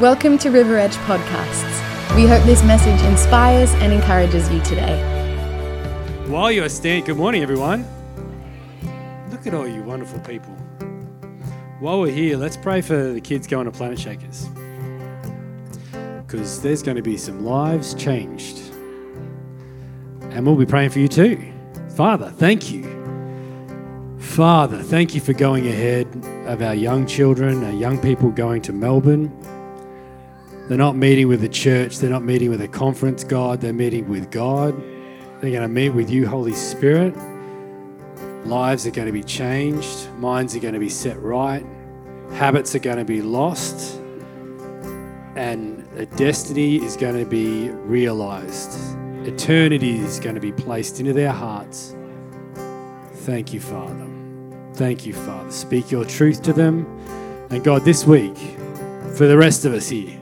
Welcome to River Edge Podcasts. We hope this message inspires and encourages you today. While you're standing, good morning, everyone. Look at all you wonderful people. While we're here, let's pray for the kids going to Planetshakers. Because there's going to be some lives changed. And we'll be praying for you too. Father, thank you. Father, thank you for going ahead of our young children, our young people going to Melbourne. They're not meeting with the church, they're not meeting with a conference, God, they're meeting with God. They're going to meet with you, Holy Spirit. Lives are going to be changed, minds are going to be set right, habits are going to be lost, and a destiny is going to be realized. Eternity is going to be placed into their hearts. Thank you, Father. Thank you, Father. Speak your truth to them. And God, this week, for the rest of us here,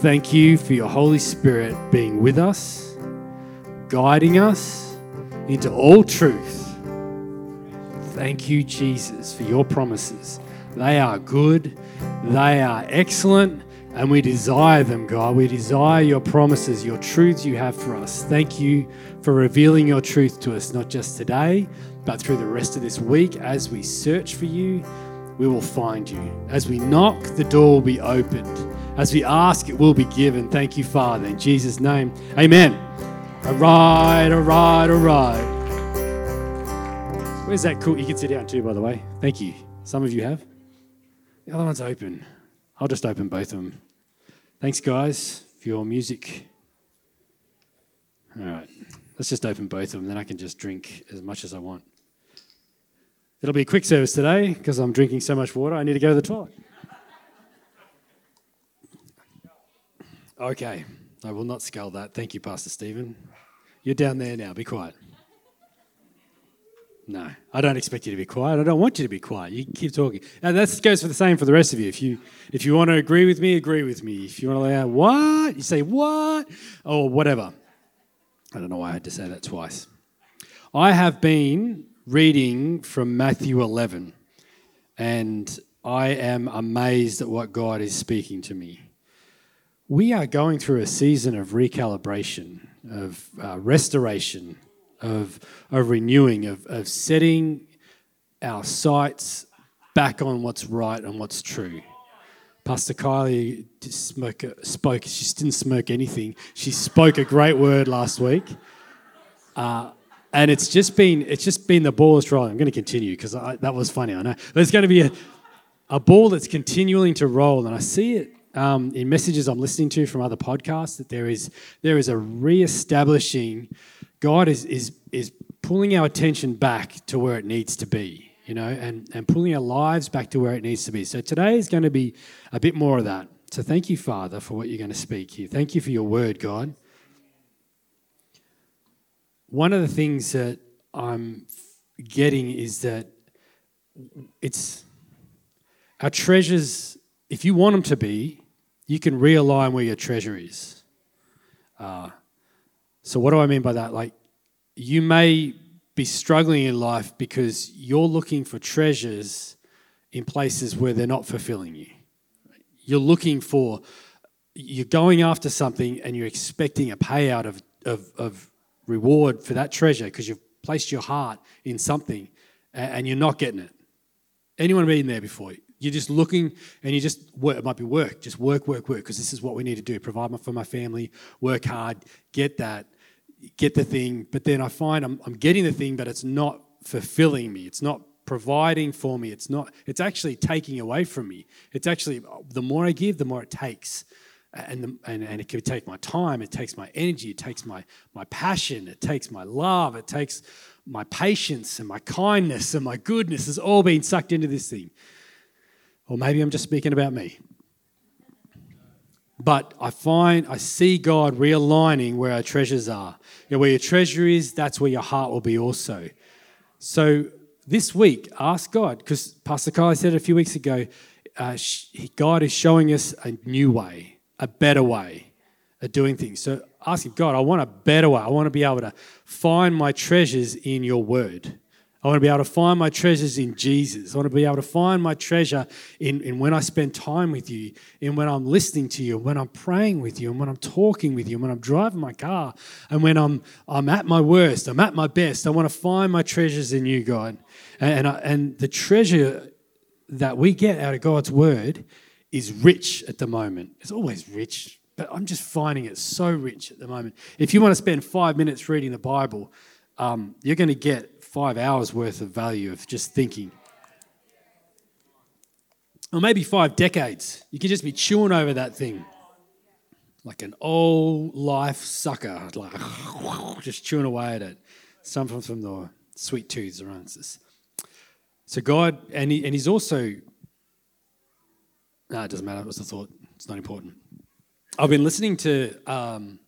thank you for your Holy Spirit being with us, guiding us into all truth. Thank you, Jesus, for your promises. They are good, they are excellent, and we desire them, God. We desire your promises, your truths you have for us. Thank you for revealing your truth to us, not just today, but through the rest of this week, as we search for you, we will find you. As we knock, the door will be opened. As we ask, it will be given. Thank you, Father. In Jesus' name, amen. All right, all right, all right. Where's that cool? You can sit down too, by the way. Thank you. Some of you have. The other one's open. I'll just open both of them. Thanks, guys, for your music. All right. Let's just open both of them, then I can just drink as much as I want. It'll be a quick service today because I'm drinking so much water. I need to go to the toilet. Okay, I will not scull that. Thank you, Pastor Stephen. You're down there now. Be quiet. No, I don't expect you to be quiet. I don't want you to be quiet. You keep talking. And that goes for the same for the rest of you. If you if you want to agree with me, agree with me. If you want to out what, you say what, or whatever. I don't know why I had to say that twice. I have been reading from Matthew 11, and I am amazed at what God is speaking to me. We are going through a season of recalibration, of uh, restoration, of, of renewing, of, of setting our sights back on what's right and what's true. Pastor Kylie smoke, spoke, she didn't smoke anything. She spoke a great word last week. Uh, and it's just been it's just been the ball is rolling. I'm going to continue because that was funny. I know there's going to be a, a ball that's continuing to roll, and I see it um, in messages I'm listening to from other podcasts that there is there is a re-establishing. God is is is pulling our attention back to where it needs to be you know, and, and pulling our lives back to where it needs to be. So today is going to be a bit more of that. So thank you, Father, for what you're going to speak here. Thank you for your word, God. One of the things that I'm getting is that it's our treasures, if you want them to be, you can realign where your treasure is. Uh, so, what do I mean by that? Like, you may be struggling in life because you're looking for treasures in places where they're not fulfilling you. You're looking for, you're going after something and you're expecting a payout of, of, of reward for that treasure because you've placed your heart in something and you're not getting it. Anyone been there before? You're just looking and you just work. It might be work, just work, work, work, because this is what we need to do provide for my family, work hard, get that get the thing, but then I find I'm, I'm getting the thing, but it's not fulfilling me. It's not providing for me. It's not, it's actually taking away from me. It's actually, the more I give, the more it takes. And, the, and, and it can take my time, it takes my energy, it takes my, my passion, it takes my love, it takes my patience and my kindness and my goodness is all being sucked into this thing. Or maybe I'm just speaking about me. But I find, I see God realigning where our treasures are. You know, where your treasure is, that's where your heart will be also. So this week, ask God, because Pastor Kyle said a few weeks ago, uh, God is showing us a new way, a better way of doing things. So ask Him, God, I want a better way. I want to be able to find my treasures in your word. I want to be able to find my treasures in Jesus. I want to be able to find my treasure in, in when I spend time with you, in when I'm listening to you, when I'm praying with you, and when I'm talking with you, and when I'm driving my car, and when I'm, I'm at my worst, I'm at my best. I want to find my treasures in you, God. And, and, I, and the treasure that we get out of God's word is rich at the moment. It's always rich, but I'm just finding it so rich at the moment. If you want to spend five minutes reading the Bible, um, you're going to get five hours worth of value of just thinking. Or maybe five decades. You could just be chewing over that thing like an old life sucker, like just chewing away at it. Something from the sweet tooths around us. So God, and, he, and He's also, no, it doesn't matter. What's the thought? It's not important. I've been listening to um,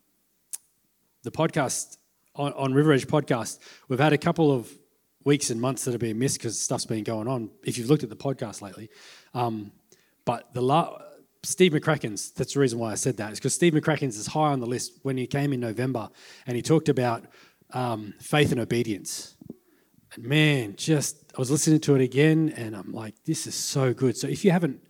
the podcast on, on River Edge podcast, we've had a couple of weeks and months that have been missed because stuff's been going on. If you've looked at the podcast lately, um, but the la- Steve McCracken's, that's the reason why I said that, is because Steve McCracken's is high on the list when he came in November and he talked about um, faith and obedience. And man, just, I was listening to it again and I'm like, this is so good. So if you haven't,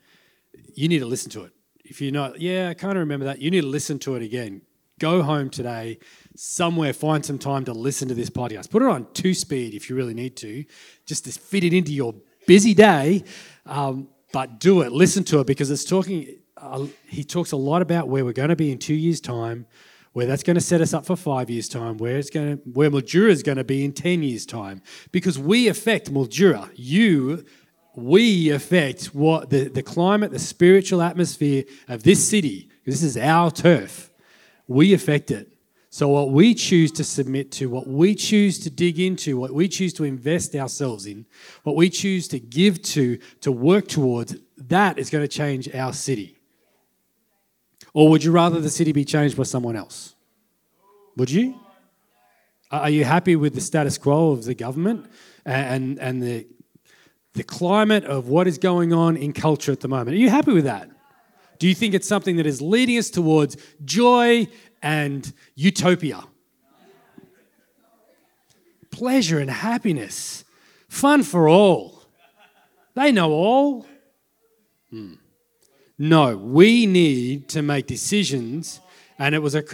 you need to listen to it. If you're not, yeah, I kind of remember that, you need to listen to it again. Go home today, somewhere find some time to listen to this podcast. Put it on two speed if you really need to, just to fit it into your busy day. Um, but do it. Listen to it because it's talking. Uh, he talks a lot about where we're going to be in two years' time, where that's going to set us up for five years' time, where it's going to, where Mildura is going to be in ten years' time, because we affect Mildura. You we affect what the, the climate, the spiritual atmosphere of this city. This is our turf. We affect it. So, what we choose to submit to, what we choose to dig into, what we choose to invest ourselves in, what we choose to give to, to work towards, that is going to change our city. Or would you rather the city be changed by someone else? Would you? Are you happy with the status quo of the government and, and the, the climate of what is going on in culture at the moment? Are you happy with that? Do you think it's something that is leading us towards joy and utopia. Pleasure and happiness, fun for all. They know all. Hmm. No, we need to make decisions, and it was a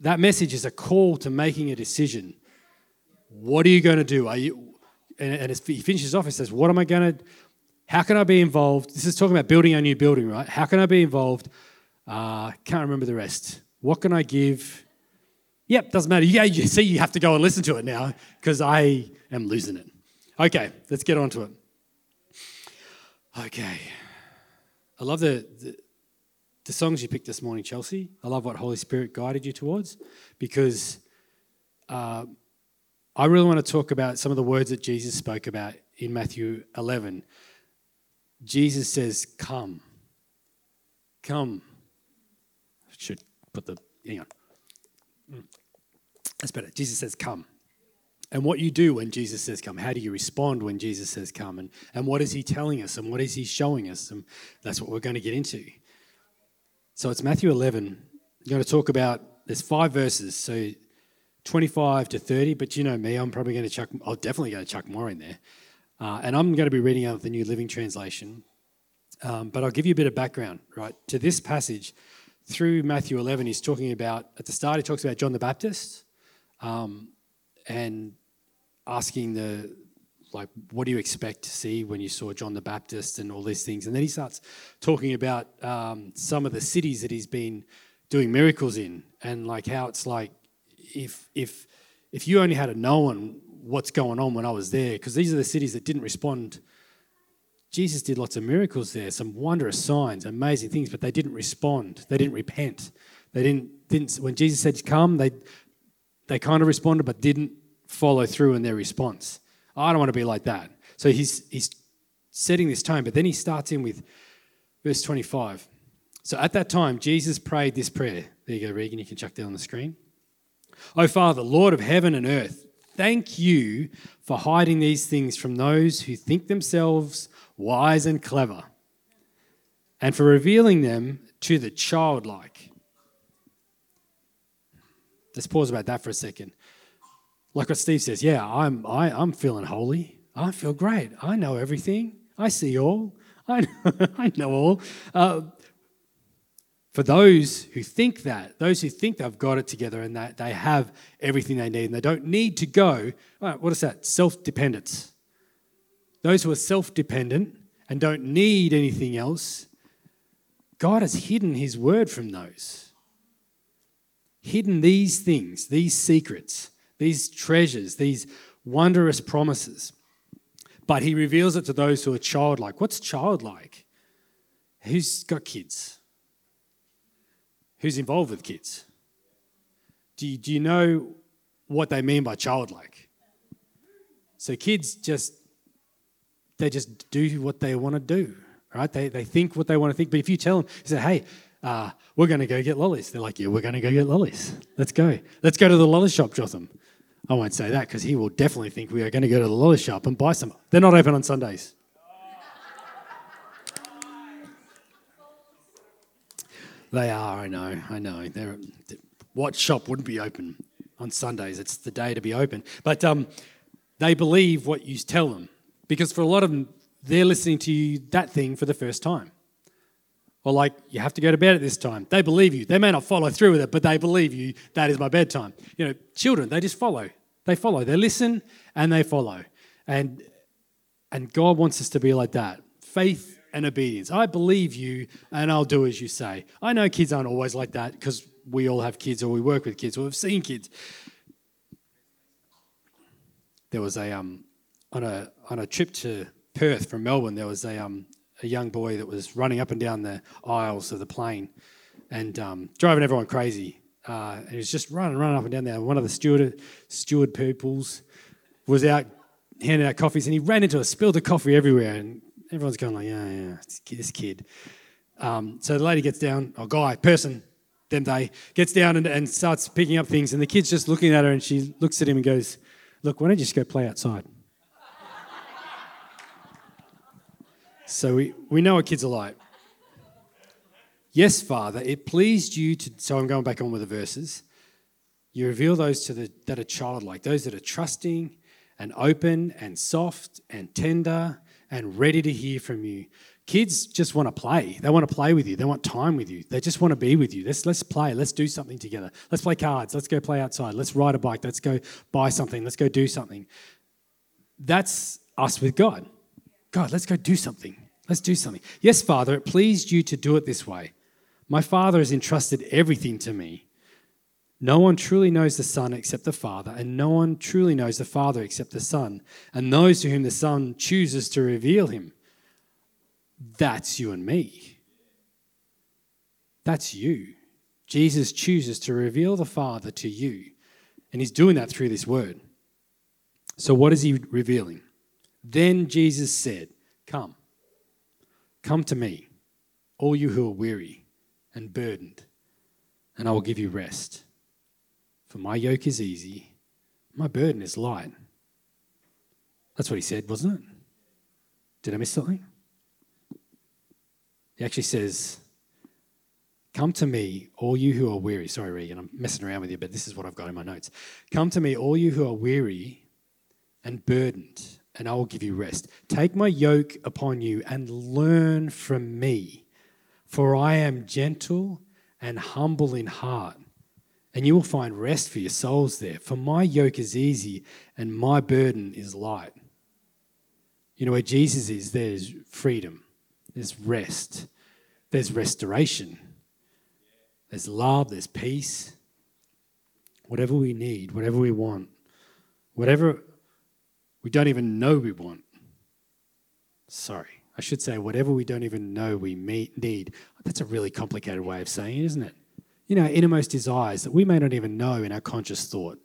that message is a call to making a decision. What are you going to do? Are you? And, and he finishes off. He says, "What am I going to? How can I be involved? This is talking about building a new building, right? How can I be involved? Uh, can't remember the rest. What can I give? Yep, doesn't matter. Yeah, you see, you have to go and listen to it now because I am losing it. Okay, let's get on to it. Okay. I love the, the, the songs you picked this morning, Chelsea. I love what Holy Spirit guided you towards because uh, I really want to talk about some of the words that Jesus spoke about in Matthew 11. Jesus says, Come. Come. should put the, hang on. That's better. Jesus says, come. And what you do when Jesus says come, how do you respond when Jesus says come? And, and what is he telling us and what is he showing us? And that's what we're going to get into. So it's Matthew 11. I'm going to talk about, there's five verses, so 25 to 30, but you know me, I'm probably going to chuck, I'll definitely going to chuck more in there. Uh, and I'm going to be reading out the New Living Translation. Um, but I'll give you a bit of background, right? To this passage, through Matthew 11, he's talking about, at the start, he talks about John the Baptist um, and asking the, like, what do you expect to see when you saw John the Baptist and all these things? And then he starts talking about um, some of the cities that he's been doing miracles in and, like, how it's like if, if, if you only had a known what's going on when I was there, because these are the cities that didn't respond Jesus did lots of miracles there, some wondrous signs, amazing things, but they didn't respond. They didn't repent. They didn't, didn't when Jesus said to come, they, they kind of responded but didn't follow through in their response. I don't want to be like that. So he's, he's setting this tone, but then he starts in with verse 25. So at that time, Jesus prayed this prayer. There you go, Regan, you can chuck that on the screen. Oh, Father, Lord of heaven and earth, thank you for hiding these things from those who think themselves wise and clever, and for revealing them to the childlike. Let's pause about that for a second. Like what Steve says, yeah, I'm, I, I'm feeling holy. I feel great. I know everything. I see all. I know, I know all. Uh, for those who think that, those who think they've got it together and that they have everything they need and they don't need to go, what is that? Self dependence. Those who are self dependent and don't need anything else, God has hidden His word from those. Hidden these things, these secrets, these treasures, these wondrous promises. But He reveals it to those who are childlike. What's childlike? Who's got kids? Who's involved with kids? Do you, do you know what they mean by childlike? So kids just they just do what they want to do, right? They, they think what they want to think. But if you tell them, you say, hey, uh, we're going to go get lollies. They're like, yeah, we're going to go get lollies. Let's go. Let's go to the lolly shop, Jotham. I won't say that because he will definitely think we are going to go to the lolly shop and buy some. They're not open on Sundays. They are, I know, I know. They're, what shop wouldn't be open on Sundays? It's the day to be open. But um, they believe what you tell them. Because for a lot of them, they're listening to that thing for the first time. Or like, you have to go to bed at this time. They believe you. They may not follow through with it, but they believe you. That is my bedtime. You know, children, they just follow. They follow. They listen and they follow. And and God wants us to be like that. Faith and obedience. I believe you and I'll do as you say. I know kids aren't always like that because we all have kids or we work with kids or we've seen kids. There was a um on a on a trip to Perth from Melbourne, there was a um, a young boy that was running up and down the aisles of the plane and um, driving everyone crazy. Uh, and he was just running, running up and down there. One of the steward steward pupils was out handing out coffees, and he ran into it, spilled the coffee everywhere, and everyone's going like, "Yeah, yeah, this kid." Um, so the lady gets down, or guy, person, them they gets down and, and starts picking up things, and the kid's just looking at her, and she looks at him and goes, "Look, why don't you just go play outside?" So we, we know what kids are like. Yes, Father, it pleased you to. So I'm going back on with the verses. You reveal those to the, that are childlike, those that are trusting and open and soft and tender and ready to hear from you. Kids just want to play. They want to play with you. They want time with you. They just want to be with you. Let's, let's play. Let's do something together. Let's play cards. Let's go play outside. Let's ride a bike. Let's go buy something. Let's go do something. That's us with God. God, let's go do something. Let's do something. Yes, Father, it pleased you to do it this way. My Father has entrusted everything to me. No one truly knows the Son except the Father, and no one truly knows the Father except the Son, and those to whom the Son chooses to reveal him. That's you and me. That's you. Jesus chooses to reveal the Father to you, and he's doing that through this word. So, what is he revealing? Then Jesus said, Come, come to me, all you who are weary and burdened, and I will give you rest. For my yoke is easy, my burden is light. That's what he said, wasn't it? Did I miss something? He actually says, Come to me, all you who are weary. Sorry, Regan, I'm messing around with you, but this is what I've got in my notes. Come to me, all you who are weary and burdened, and I will give you rest. Take my yoke upon you and learn from me, for I am gentle and humble in heart, and you will find rest for your souls there. For my yoke is easy and my burden is light. You know, where Jesus is, there's freedom, there's rest, there's restoration, there's love, there's peace. Whatever we need, whatever we want, whatever we don't even know we want. Sorry, I should say, whatever we don't even know we need. That's a really complicated way of saying it, isn't it? You know, innermost desires that we may not even know in our conscious thought.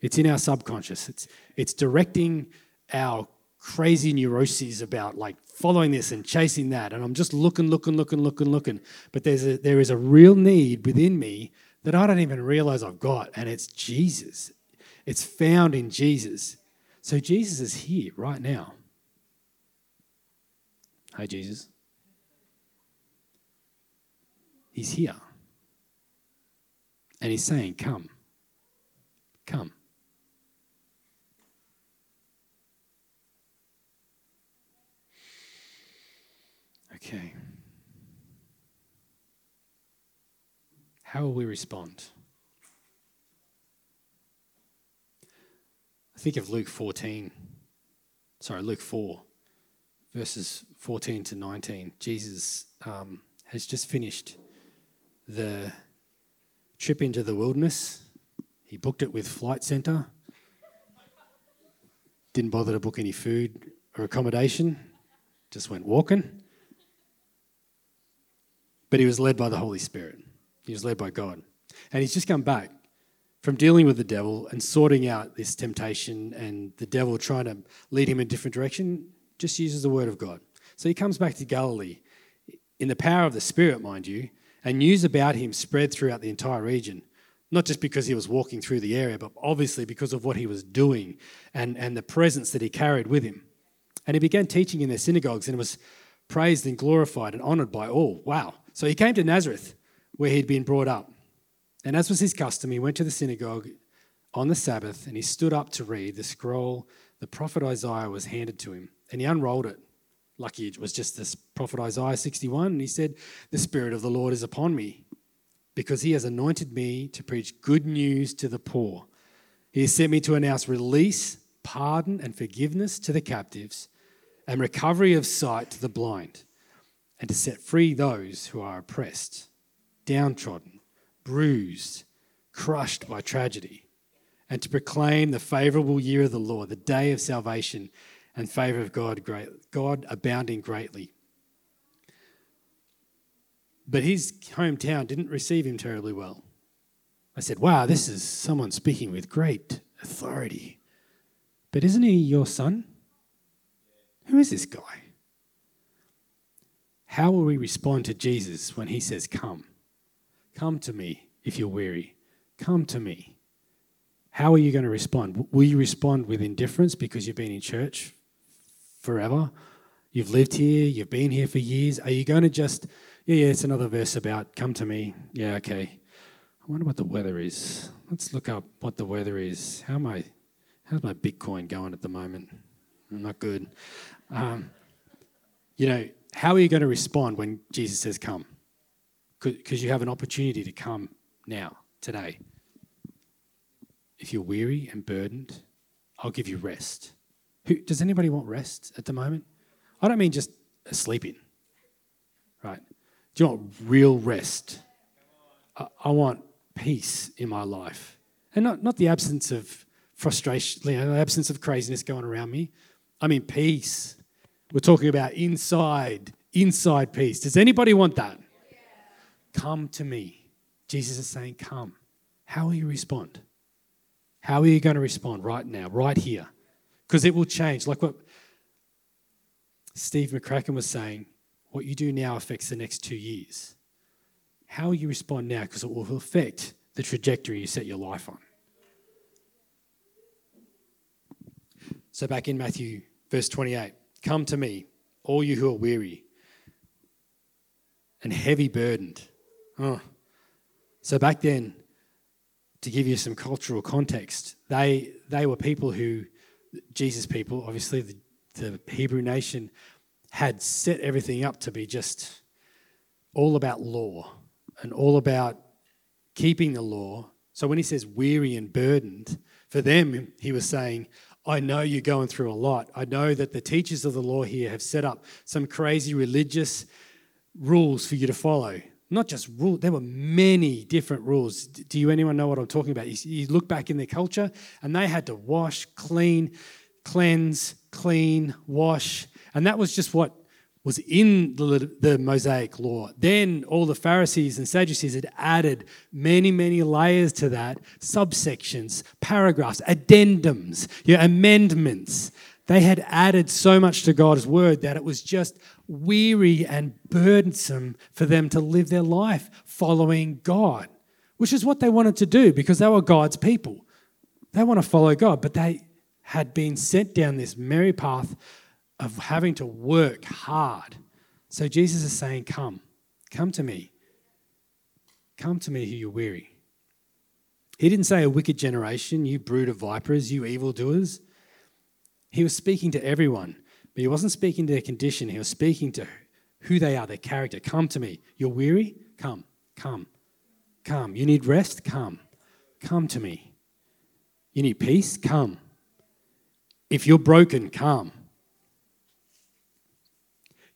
It's in our subconscious. It's, it's directing our crazy neuroses about like following this and chasing that. And I'm just looking, looking, looking, looking, looking. But there's a, there is a real need within me that I don't even realize I've got. And it's Jesus. It's found in Jesus. So Jesus is here right now. Hey, Jesus. He's here. And he's saying, Come, come. Okay. How will we respond? Think of Luke 14, sorry, Luke 4, verses 14 to 19. Jesus um, has just finished the trip into the wilderness. He booked it with Flight Centre. Didn't bother to book any food or accommodation, just went walking. But he was led by the Holy Spirit. He was led by God. And he's just come back from dealing with the devil and sorting out this temptation and the devil trying to lead him in a different direction, just uses the word of God. So he comes back to Galilee in the power of the Spirit, mind you, and news about him spread throughout the entire region. Not just because he was walking through the area, but obviously because of what he was doing and, and the presence that he carried with him. And he began teaching in their synagogues and was praised and glorified and honored by all. Wow. So he came to Nazareth, where he'd been brought up. And as was his custom, he went to the synagogue on the Sabbath and he stood up to read the scroll the prophet Isaiah was handed to him. And he unrolled it. Lucky it was just this prophet Isaiah 61. And he said, The Spirit of the Lord is upon me because he has anointed me to preach good news to the poor. He has sent me to announce release, pardon, and forgiveness to the captives and recovery of sight to the blind, and to set free those who are oppressed, downtrodden, bruised, crushed by tragedy, and to proclaim the favorable year of the Lord, the day of salvation and favor of God, great, God abounding greatly. But his hometown didn't receive him terribly well. I said, Wow, this is someone speaking with great authority. But isn't he your son? Who is this guy? How will we respond to Jesus when he says, Come? Come to me if you're weary. Come to me. How are you going to respond? Will you respond with indifference because you've been in church forever? You've lived here, you've been here for years. Are you going to just, yeah, yeah, it's another verse about come to me. Yeah, okay. I wonder what the weather is. Let's look up what the weather is. How am I, how's my Bitcoin going at the moment? Not good. Um, you know, how are you going to respond when Jesus says, Come? Because you have an opportunity to come now, today. If you're weary and burdened, I'll give you rest. Who, does anybody want rest at the moment? I don't mean just sleeping, right? Do you want real rest? I, I want peace in my life. And not, not the absence of frustration, you know, the absence of craziness going around me. I mean, peace. We're talking about inside, inside peace. Does anybody want that? Come to me. Jesus is saying, Come. How will you respond? How are you going to respond right now, right here? Because it will change. Like what Steve McCracken was saying, what you do now affects the next two years. How will you respond now? Because it will affect the trajectory you set your life on. So, back in Matthew, verse 28 Come to me, all you who are weary and heavy burdened. Oh. So, back then, to give you some cultural context, they, they were people who, Jesus people, obviously the, the Hebrew nation, had set everything up to be just all about law and all about keeping the law. So when he says weary and burdened, for them, he was saying, I know you're going through a lot. I know that the teachers of the law here have set up some crazy religious rules for you to follow not just rules, there were many different rules. Do you anyone know what I'm talking about? You, you look back in their culture and they had to wash, clean, cleanse, clean, wash. And that was just what was in the, the Mosaic law. Then all the Pharisees and Sadducees had added many, many layers to that subsections, paragraphs, addendums, yeah, amendments. They had added so much to God's word that it was just weary and burdensome for them to live their life following God, which is what they wanted to do because they were God's people. They want to follow God, but they had been sent down this merry path of having to work hard. So Jesus is saying, Come, come to me. Come to me who you're weary. He didn't say a wicked generation, you brood of vipers, you evildoers. He was speaking to everyone. But he wasn't speaking to their condition, he was speaking to who they are, their character. Come to me. You're weary? Come, come, come. You need rest? Come, come to me. You need peace? Come. If you're broken, come.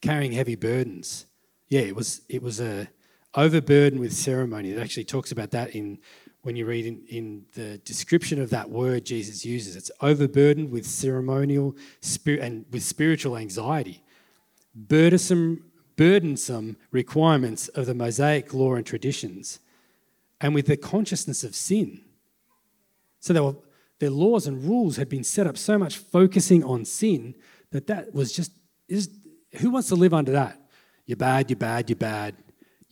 Carrying heavy burdens. Yeah, it was it was a overburden with ceremony. It actually talks about that in when you read in, in the description of that word Jesus uses. It's overburdened with ceremonial and with spiritual anxiety. Burdensome, burdensome requirements of the Mosaic law and traditions, and with the consciousness of sin. So were, their laws and rules had been set up so much focusing on sin that that was just, is, who wants to live under that? You're bad, you're bad, you're bad.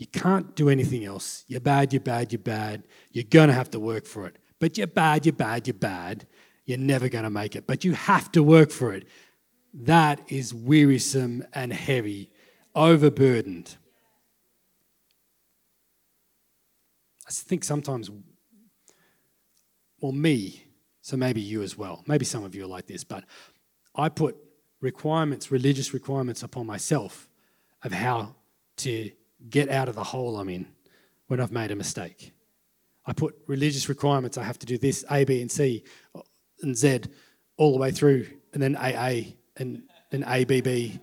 You can't do anything else. You're bad, you're bad, you're bad. You're going to have to work for it. But you're bad, you're bad, you're bad. You're never going to make it. But you have to work for it. That is wearisome and heavy, overburdened. I think sometimes, well, me, so maybe you as well, maybe some of you are like this, but I put requirements, religious requirements upon myself of how to get out of the hole I'm in when I've made a mistake. I put religious requirements. I have to do this, A, B, and C, and Z, all the way through, and then AA, and then ABB,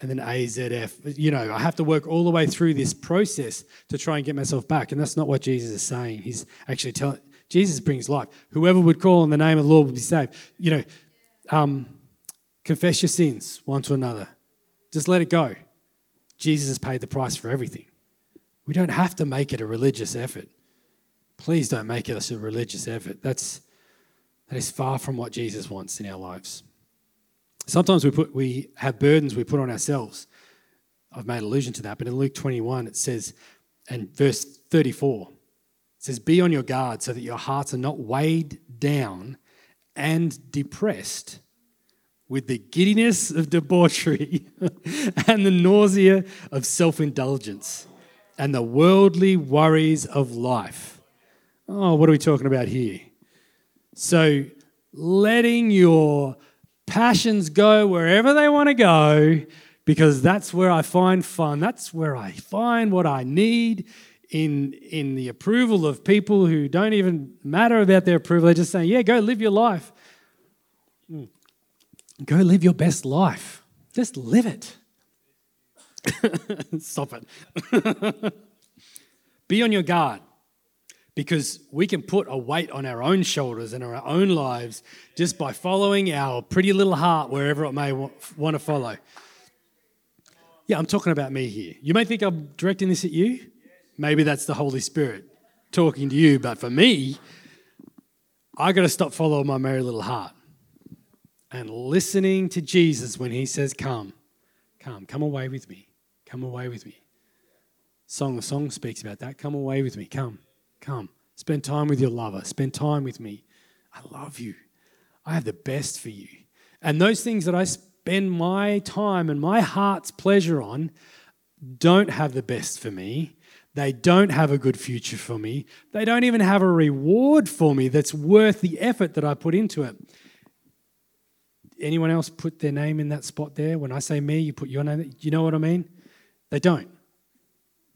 and then AZF. You know, I have to work all the way through this process to try and get myself back. And that's not what Jesus is saying. He's actually telling, Jesus brings life. Whoever would call on the name of the Lord would be saved. You know, um, confess your sins one to another. Just let it go. Jesus has paid the price for everything. We don't have to make it a religious effort. Please don't make it a religious effort. That's, that is far from what Jesus wants in our lives. Sometimes we, put, we have burdens we put on ourselves. I've made allusion to that, but in Luke 21 it says, and verse 34, it says, Be on your guard so that your hearts are not weighed down and depressed with the giddiness of debauchery and the nausea of self indulgence and the worldly worries of life. Oh, what are we talking about here? So, letting your passions go wherever they want to go because that's where I find fun. That's where I find what I need in, in the approval of people who don't even matter about their approval. They're just saying, yeah, go live your life. Go live your best life. Just live it. Stop it. Be on your guard because we can put a weight on our own shoulders and our own lives just by following our pretty little heart wherever it may want to follow. Yeah, I'm talking about me here. You may think I'm directing this at you. Maybe that's the Holy Spirit talking to you, but for me, I got to stop following my merry little heart and listening to Jesus when he says, Come, come, come away with me, come away with me. Song of Song speaks about that. Come away with me, come, come. Spend time with your lover, spend time with me. I love you. I have the best for you. And those things that I spend my time and my heart's pleasure on don't have the best for me. They don't have a good future for me. They don't even have a reward for me that's worth the effort that I put into it anyone else put their name in that spot there? When I say me, you put your name. You know what I mean? They don't.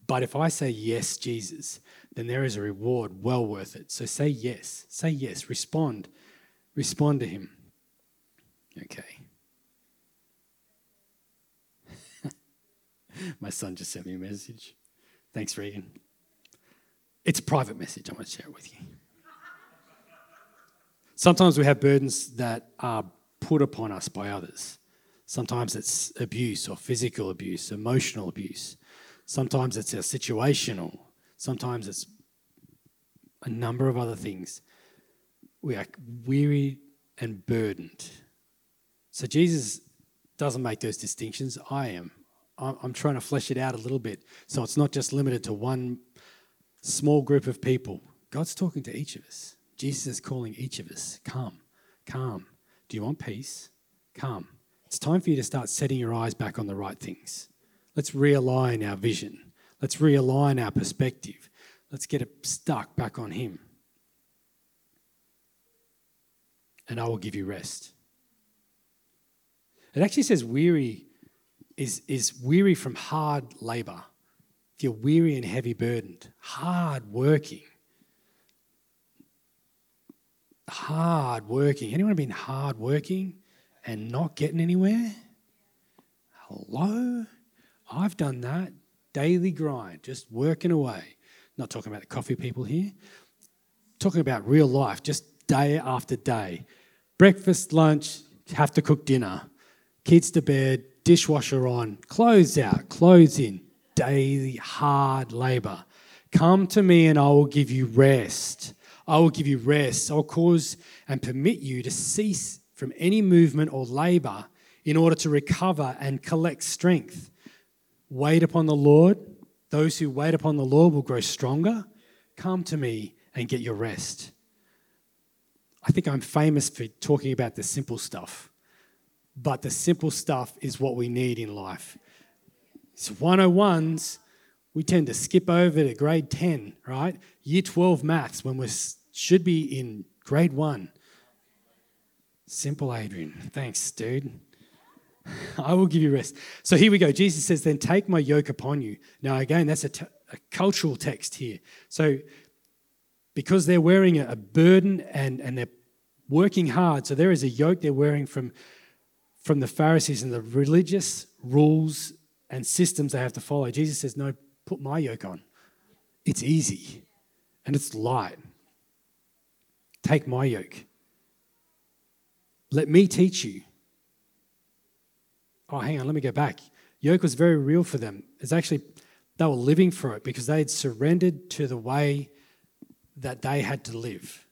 But if I say yes, Jesus, then there is a reward well worth it. So say yes. Say yes. Respond. Respond to him. Okay. My son just sent me a message. Thanks, Regan. It's a private message. I want to share it with you. Sometimes we have burdens that are put upon us by others. Sometimes it's abuse or physical abuse, emotional abuse. Sometimes it's a situational. Sometimes it's a number of other things. We are weary and burdened. So Jesus doesn't make those distinctions. I am. I'm trying to flesh it out a little bit so it's not just limited to one small group of people. God's talking to each of us. Jesus is calling each of us. Come, come. Do you want peace? Come. It's time for you to start setting your eyes back on the right things. Let's realign our vision. Let's realign our perspective. Let's get it stuck back on Him. And I will give you rest. It actually says weary is, is weary from hard labor, if you're weary and heavy burdened, hard working, hard working. Anyone been hard working and not getting anywhere? Hello? I've done that. Daily grind, just working away. Not talking about the coffee people here. Talking about real life, just day after day. Breakfast, lunch, have to cook dinner. Kids to bed, dishwasher on, clothes out, clothes in. Daily hard labor. Come to me and I will give you rest. I will give you rest. I'll cause and permit you to cease from any movement or labor in order to recover and collect strength. Wait upon the Lord. Those who wait upon the Lord will grow stronger. Come to me and get your rest. I think I'm famous for talking about the simple stuff, but the simple stuff is what we need in life. It's 101s, we tend to skip over to grade 10, right? Year 12 maths when we should be in grade 1. Simple, Adrian. Thanks, dude. I will give you rest. So here we go. Jesus says, Then take my yoke upon you. Now, again, that's a, t- a cultural text here. So, because they're wearing a, a burden and, and they're working hard, so there is a yoke they're wearing from, from the Pharisees and the religious rules and systems they have to follow. Jesus says, No, put my yoke on. It's easy and it's light. Take my yoke. Let me teach you oh, hang on, let me go back. Yoke was very real for them. It's actually, they were living for it because they had surrendered to the way that they had to live.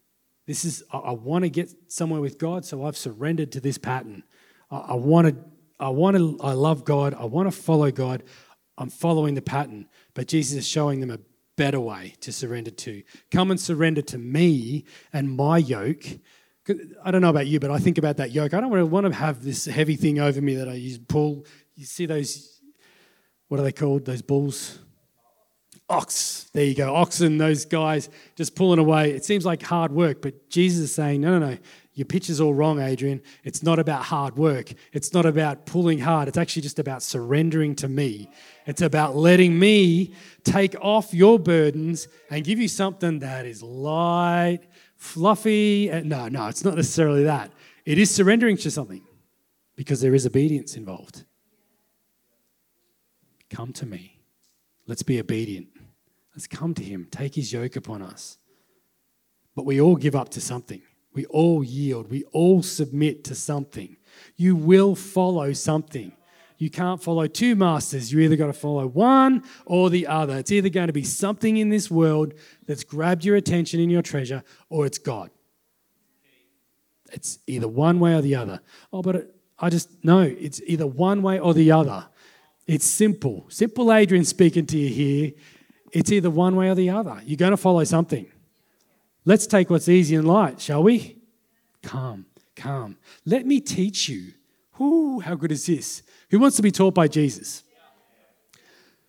This is, I, I want to get somewhere with God, so I've surrendered to this pattern. I, I want to, I want to, I love God. I want to follow God. I'm following the pattern. But Jesus is showing them a better way to surrender to. Come and surrender to me and my yoke I don't know about you, but I think about that yoke. I don't want to have this heavy thing over me that I use pull. You see those, what are they called? Those bulls? Ox. There you go. Oxen, those guys just pulling away. It seems like hard work, but Jesus is saying, no, no, no. Your pitch is all wrong, Adrian. It's not about hard work. It's not about pulling hard. It's actually just about surrendering to me. It's about letting me take off your burdens and give you something that is light fluffy. No, no, it's not necessarily that. It is surrendering to something because there is obedience involved. Come to me. Let's be obedient. Let's come to him. Take his yoke upon us. But we all give up to something. We all yield. We all submit to something. You will follow something. You can't follow two masters. You either got to follow one or the other. It's either going to be something in this world that's grabbed your attention and your treasure, or it's God. It's either one way or the other. Oh, but I just know it's either one way or the other. It's simple. Simple Adrian speaking to you here. It's either one way or the other. You're going to follow something. Let's take what's easy and light, shall we? Calm, calm. Let me teach you. Ooh, how good is this? Who wants to be taught by Jesus?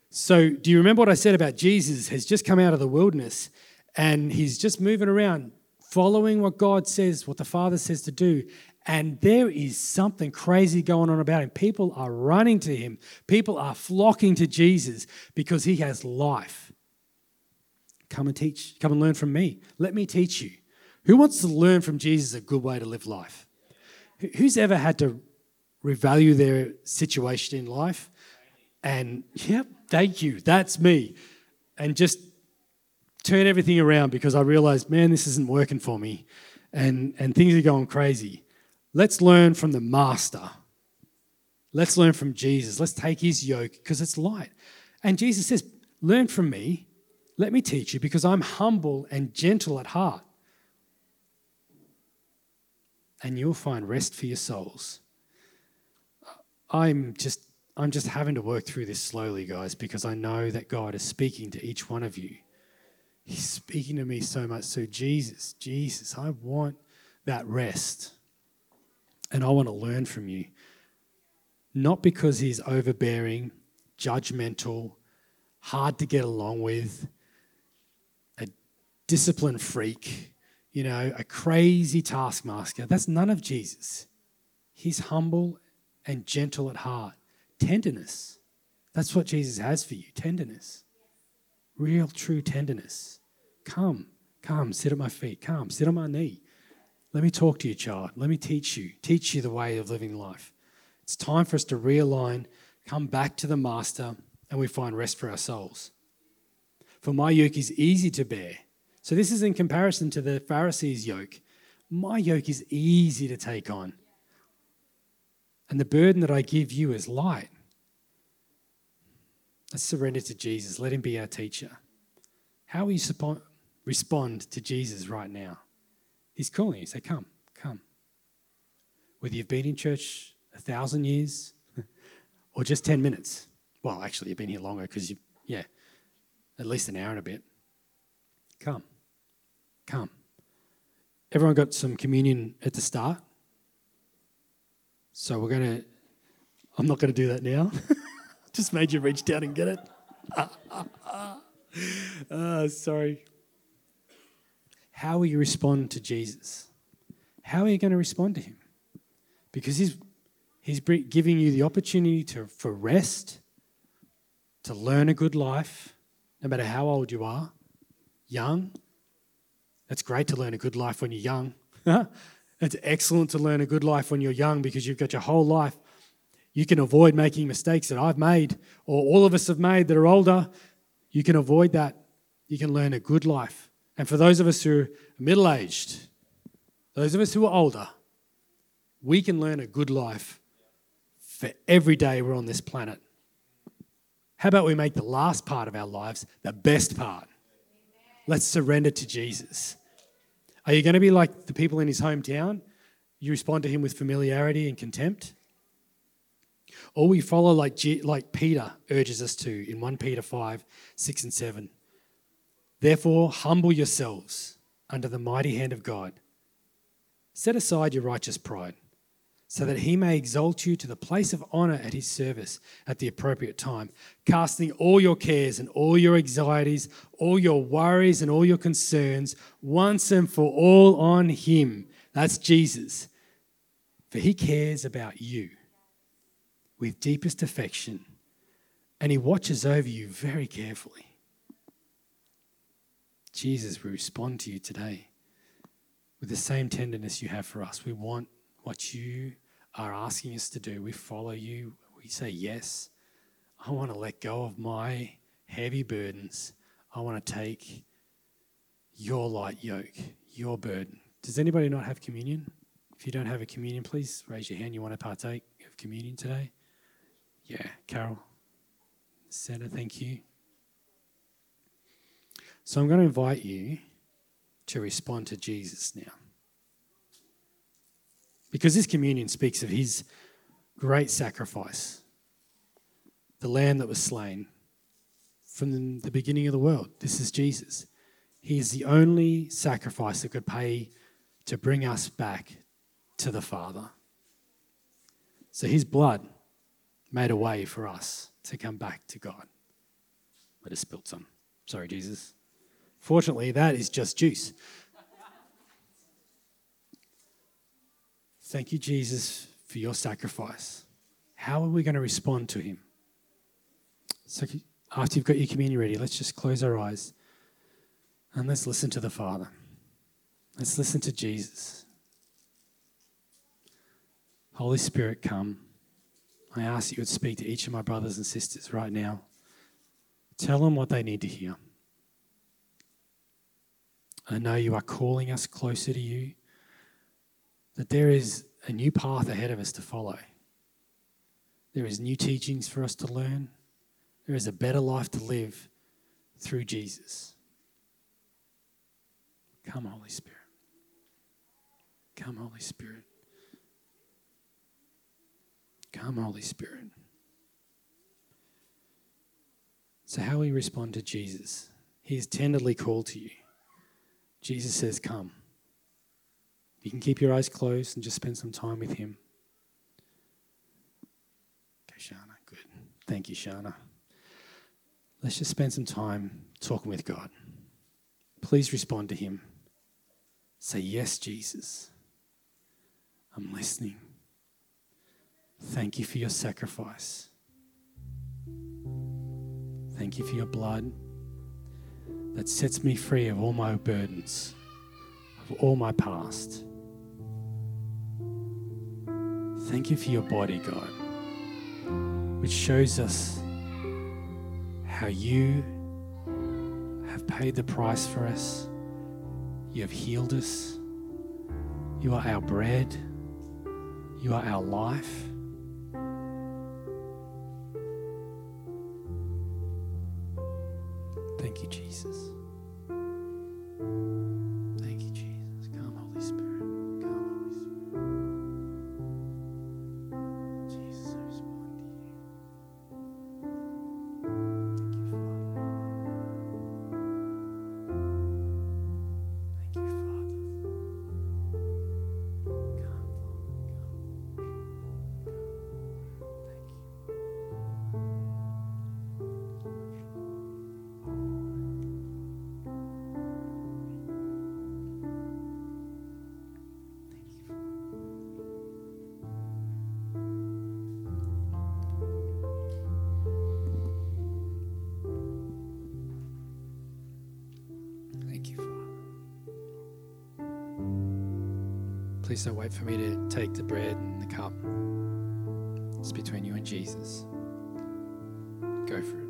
So, do you remember what I said about Jesus has just come out of the wilderness and he's just moving around, following what God says, what the Father says to do. And there is something crazy going on about him. People are running to him, people are flocking to Jesus because he has life. Come and teach, come and learn from me. Let me teach you. Who wants to learn from Jesus a good way to live life? Who's ever had to revalue their situation in life. And yep, thank you, that's me. And just turn everything around because I realized, man, this isn't working for me. And, and things are going crazy. Let's learn from the master. Let's learn from Jesus. Let's take his yoke because it's light. And Jesus says, Learn from me. Let me teach you because I'm humble and gentle at heart. And you'll find rest for your souls. I'm just I'm just having to work through this slowly, guys, because I know that God is speaking to each one of you. He's speaking to me so much. So, Jesus, Jesus, I want that rest. And I want to learn from you. Not because he's overbearing, judgmental, hard to get along with, discipline freak, you know, a crazy taskmaster. That's none of Jesus. He's humble and gentle at heart, tenderness. That's what Jesus has for you tenderness. Real, true tenderness. Come, come, sit at my feet. Come, sit on my knee. Let me talk to you, child. Let me teach you, teach you the way of living life. It's time for us to realign, come back to the Master, and we find rest for our souls. For my yoke is easy to bear. So, this is in comparison to the Pharisees' yoke. My yoke is easy to take on. And the burden that I give you is light. Let's surrender to Jesus. Let him be our teacher. How will you respond to Jesus right now? He's calling you. Say, Come, come. Whether you've been in church a thousand years or just 10 minutes. Well, actually, you've been here longer because you, yeah, at least an hour and a bit. Come, come. Everyone got some communion at the start? So we're going to, I'm not going to do that now. Just made you reach down and get it. uh, sorry. How will you respond to Jesus? How are you going to respond to him? Because he's, he's giving you the opportunity to, for rest, to learn a good life, no matter how old you are, young. It's great to learn a good life when you're young. It's excellent to learn a good life when you're young because you've got your whole life. You can avoid making mistakes that I've made or all of us have made that are older. You can avoid that. You can learn a good life. And for those of us who are middle aged, those of us who are older, we can learn a good life for every day we're on this planet. How about we make the last part of our lives the best part? Let's surrender to Jesus. Are you going to be like the people in his hometown? You respond to him with familiarity and contempt? Or we follow like, G- like Peter urges us to in 1 Peter 5 6 and 7. Therefore, humble yourselves under the mighty hand of God. Set aside your righteous pride so that he may exalt you to the place of honor at his service at the appropriate time, casting all your cares and all your anxieties, all your worries and all your concerns once and for all on him. That's Jesus. For he cares about you with deepest affection and he watches over you very carefully. Jesus, we respond to you today with the same tenderness you have for us. We want what you are asking us to do. We follow you. We say yes. I want to let go of my heavy burdens. I want to take your light yoke, your burden. Does anybody not have communion? If you don't have a communion, please raise your hand. You want to partake of communion today? Yeah, Carol. Santa, thank you. So I'm going to invite you to respond to Jesus now. Because this communion speaks of his great sacrifice, the lamb that was slain from the beginning of the world. This is Jesus. He is the only sacrifice that could pay to bring us back to the Father. So his blood made a way for us to come back to God. Let us spill some. Sorry, Jesus. Fortunately, that is just juice. Thank you, Jesus, for your sacrifice. How are we going to respond to him? So, after you've got your communion ready, let's just close our eyes and let's listen to the Father. Let's listen to Jesus. Holy Spirit, come. I ask that you would speak to each of my brothers and sisters right now. Tell them what they need to hear. I know you are calling us closer to you that there is a new path ahead of us to follow. There is new teachings for us to learn. There is a better life to live through Jesus. Come, Holy Spirit. Come, Holy Spirit. Come, Holy Spirit. So, how we respond to Jesus? He is tenderly called to you. Jesus says, Come. You can keep your eyes closed and just spend some time with Him. Okay, Shana, good. Thank you, Shana. Let's just spend some time talking with God. Please respond to Him. Say, Yes, Jesus. I'm listening. Thank you for your sacrifice. Thank you for your blood that sets me free of all my burdens, of all my past. Thank you for your body, God, which shows us how you have paid the price for us. You have healed us. You are our bread. You are our life. Thank you, Jesus. Please don't wait for me to take the bread and the cup. It's between you and Jesus. Go for it.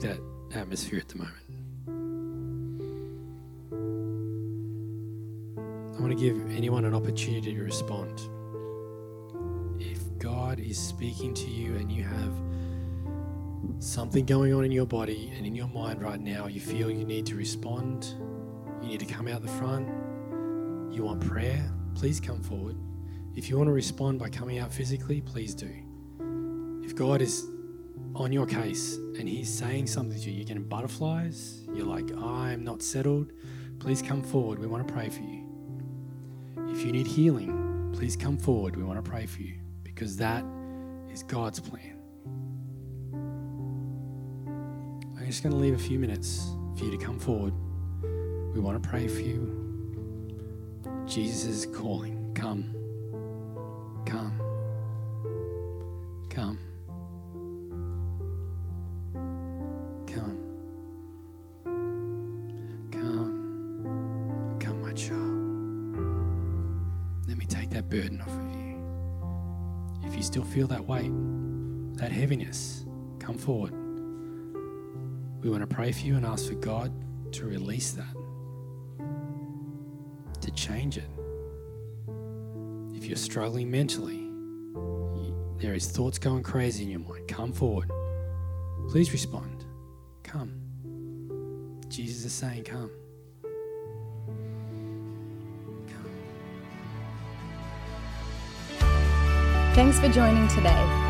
That atmosphere at the moment? I want to give anyone an opportunity to respond. If God is speaking to you and you have something going on in your body and in your mind right now, you feel you need to respond, you need to come out the front, you want prayer, please come forward. If you want to respond by coming out physically, please do. If God is on your case and He's saying something to you, you're getting butterflies, you're like, I'm not settled, please come forward. We want to pray for you. If you need healing, please come forward. We want to pray for you because that is God's plan. I'm just going to leave a few minutes for you to come forward. We want to pray for you. Jesus is calling. Come. Forward. We want to pray for you and ask for God to release that, to change it. If you're struggling mentally, there is thoughts going crazy in your mind, come forward. Please respond. Come. Jesus is saying, Come. Come. Thanks for joining today.